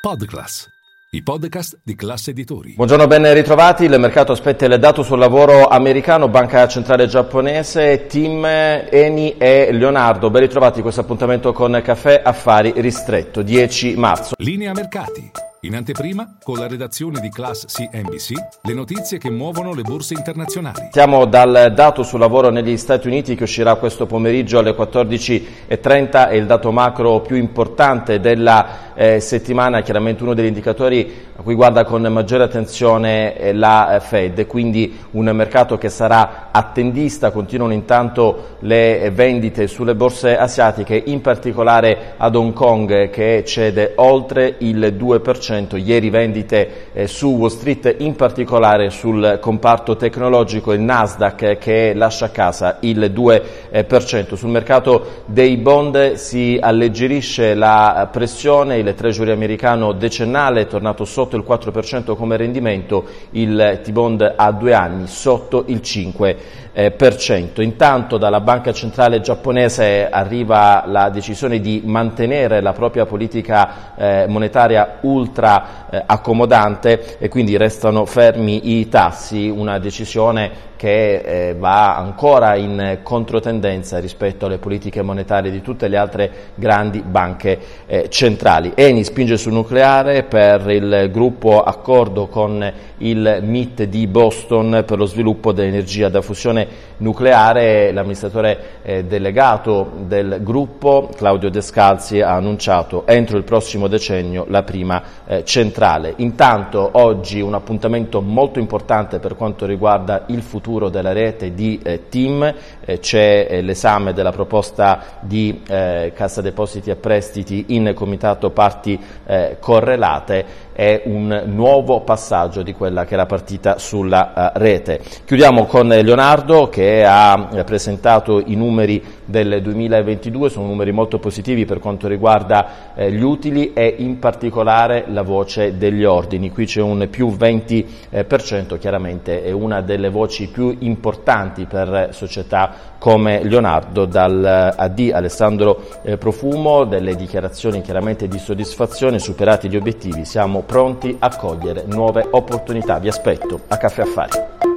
Podclass, i podcast di classe editori. Buongiorno, ben ritrovati. Il mercato aspetta il dato sul lavoro americano, Banca Centrale Giapponese, Tim, Eni e Leonardo. Ben ritrovati in questo appuntamento con Caffè Affari Ristretto, 10 marzo. Linea mercati. In anteprima, con la redazione di Class CNBC, le notizie che muovono le borse internazionali. Siamo dal dato sul lavoro negli Stati Uniti che uscirà questo pomeriggio alle 14.30, è il dato macro più importante della eh, settimana, chiaramente uno degli indicatori a cui guarda con maggiore attenzione eh, la Fed, quindi un mercato che sarà attendista, continuano intanto le vendite sulle borse asiatiche, in particolare ad Hong Kong che cede oltre il 2%. 2%, ieri vendite eh, su Wall Street, in particolare sul comparto tecnologico, il Nasdaq che lascia a casa il 2%. Eh, sul mercato dei bond si alleggerisce la pressione, il treasury americano decennale è tornato sotto il 4% come rendimento, il T-bond a due anni sotto il 5%. Eh. Intanto dalla Banca Centrale giapponese arriva la decisione di mantenere la propria politica eh, monetaria ultra ultra eh, accomodante e quindi restano fermi i tassi, una decisione che eh, va ancora in controtendenza rispetto alle politiche monetarie di tutte le altre grandi banche eh, centrali. Eni spinge sul nucleare per il gruppo accordo con il MIT di Boston per lo sviluppo dell'energia da fusione nucleare. L'amministratore eh, delegato del gruppo, Claudio Descalzi, ha annunciato entro il prossimo decennio la prima eh, centrale. Intanto oggi un appuntamento molto importante per quanto riguarda il futuro della rete di eh, TIM, eh, c'è eh, l'esame della proposta di eh, Cassa Depositi e Prestiti in Comitato Parti eh, Correlate, è un nuovo passaggio di quella che è la partita sulla uh, rete. Chiudiamo con Leonardo che ha presentato i numeri del 2022, sono numeri molto positivi per quanto riguarda gli utili e in particolare la voce degli ordini. Qui c'è un più 20%, chiaramente è una delle voci più importanti per società come Leonardo, dal AD Alessandro eh, Profumo, delle dichiarazioni chiaramente di soddisfazione, superati gli obiettivi, siamo pronti a cogliere nuove opportunità. Vi aspetto a Caffè Affari.